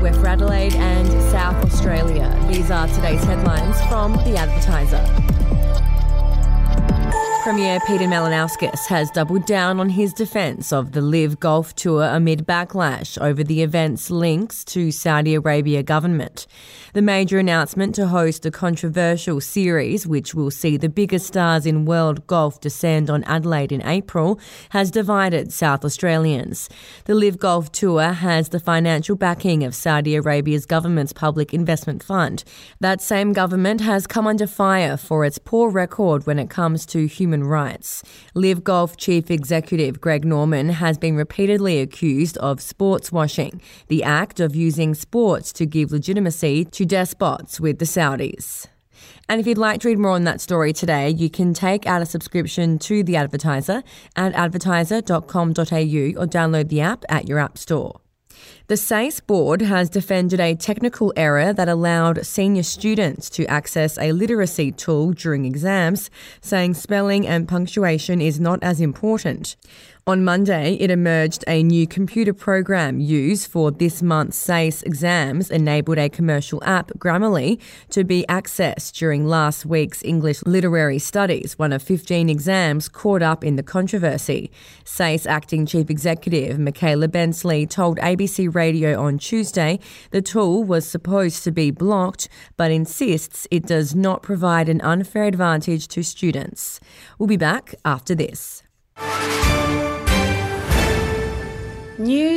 We're for Adelaide and South Australia. These are today's headlines from The Advertiser. Premier Peter Malinauskas has doubled down on his defence of the LIV Golf Tour amid backlash over the event's links to Saudi Arabia government. The major announcement to host a controversial series, which will see the biggest stars in world golf descend on Adelaide in April, has divided South Australians. The LIV Golf Tour has the financial backing of Saudi Arabia's government's public investment fund. That same government has come under fire for its poor record when it comes to human human rights. LIV Golf Chief Executive Greg Norman has been repeatedly accused of sports washing, the act of using sports to give legitimacy to despots with the Saudis. And if you'd like to read more on that story today, you can take out a subscription to The Advertiser at advertiser.com.au or download the app at your app store. The SACE board has defended a technical error that allowed senior students to access a literacy tool during exams, saying spelling and punctuation is not as important. On Monday, it emerged a new computer program used for this month's SACE exams enabled a commercial app, Grammarly, to be accessed during last week's English literary studies, one of 15 exams caught up in the controversy. SACE acting chief executive Michaela Bensley told ABC Radio on Tuesday the tool was supposed to be blocked, but insists it does not provide an unfair advantage to students. We'll be back after this.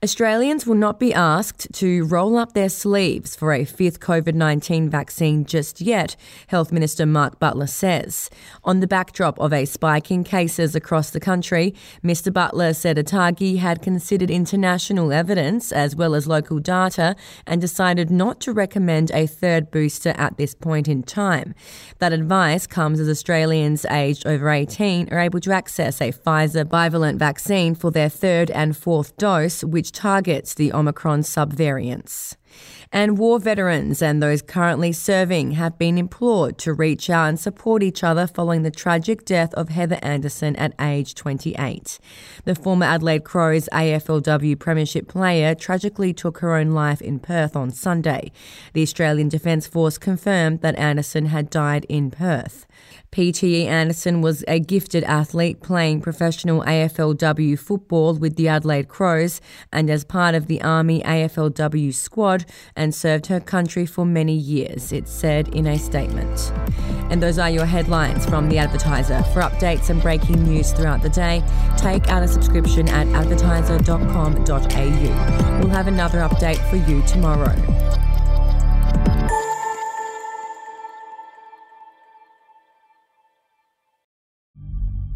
Australians will not be asked to roll up their sleeves for a fifth COVID 19 vaccine just yet, Health Minister Mark Butler says. On the backdrop of a spike in cases across the country, Mr. Butler said ATAGI had considered international evidence as well as local data and decided not to recommend a third booster at this point in time. That advice comes as Australians aged over 18 are able to access a Pfizer bivalent vaccine for their third and fourth dose, which targets the Omicron subvariants. And war veterans and those currently serving have been implored to reach out and support each other following the tragic death of Heather Anderson at age 28. The former Adelaide Crows AFLW Premiership player tragically took her own life in Perth on Sunday. The Australian Defence Force confirmed that Anderson had died in Perth. PTE Anderson was a gifted athlete playing professional AFLW football with the Adelaide Crows and as part of the Army AFLW squad and served her country for many years, it said in a statement. And those are your headlines from The Advertiser. For updates and breaking news throughout the day, take out a subscription at advertiser.com.au. We'll have another update for you tomorrow.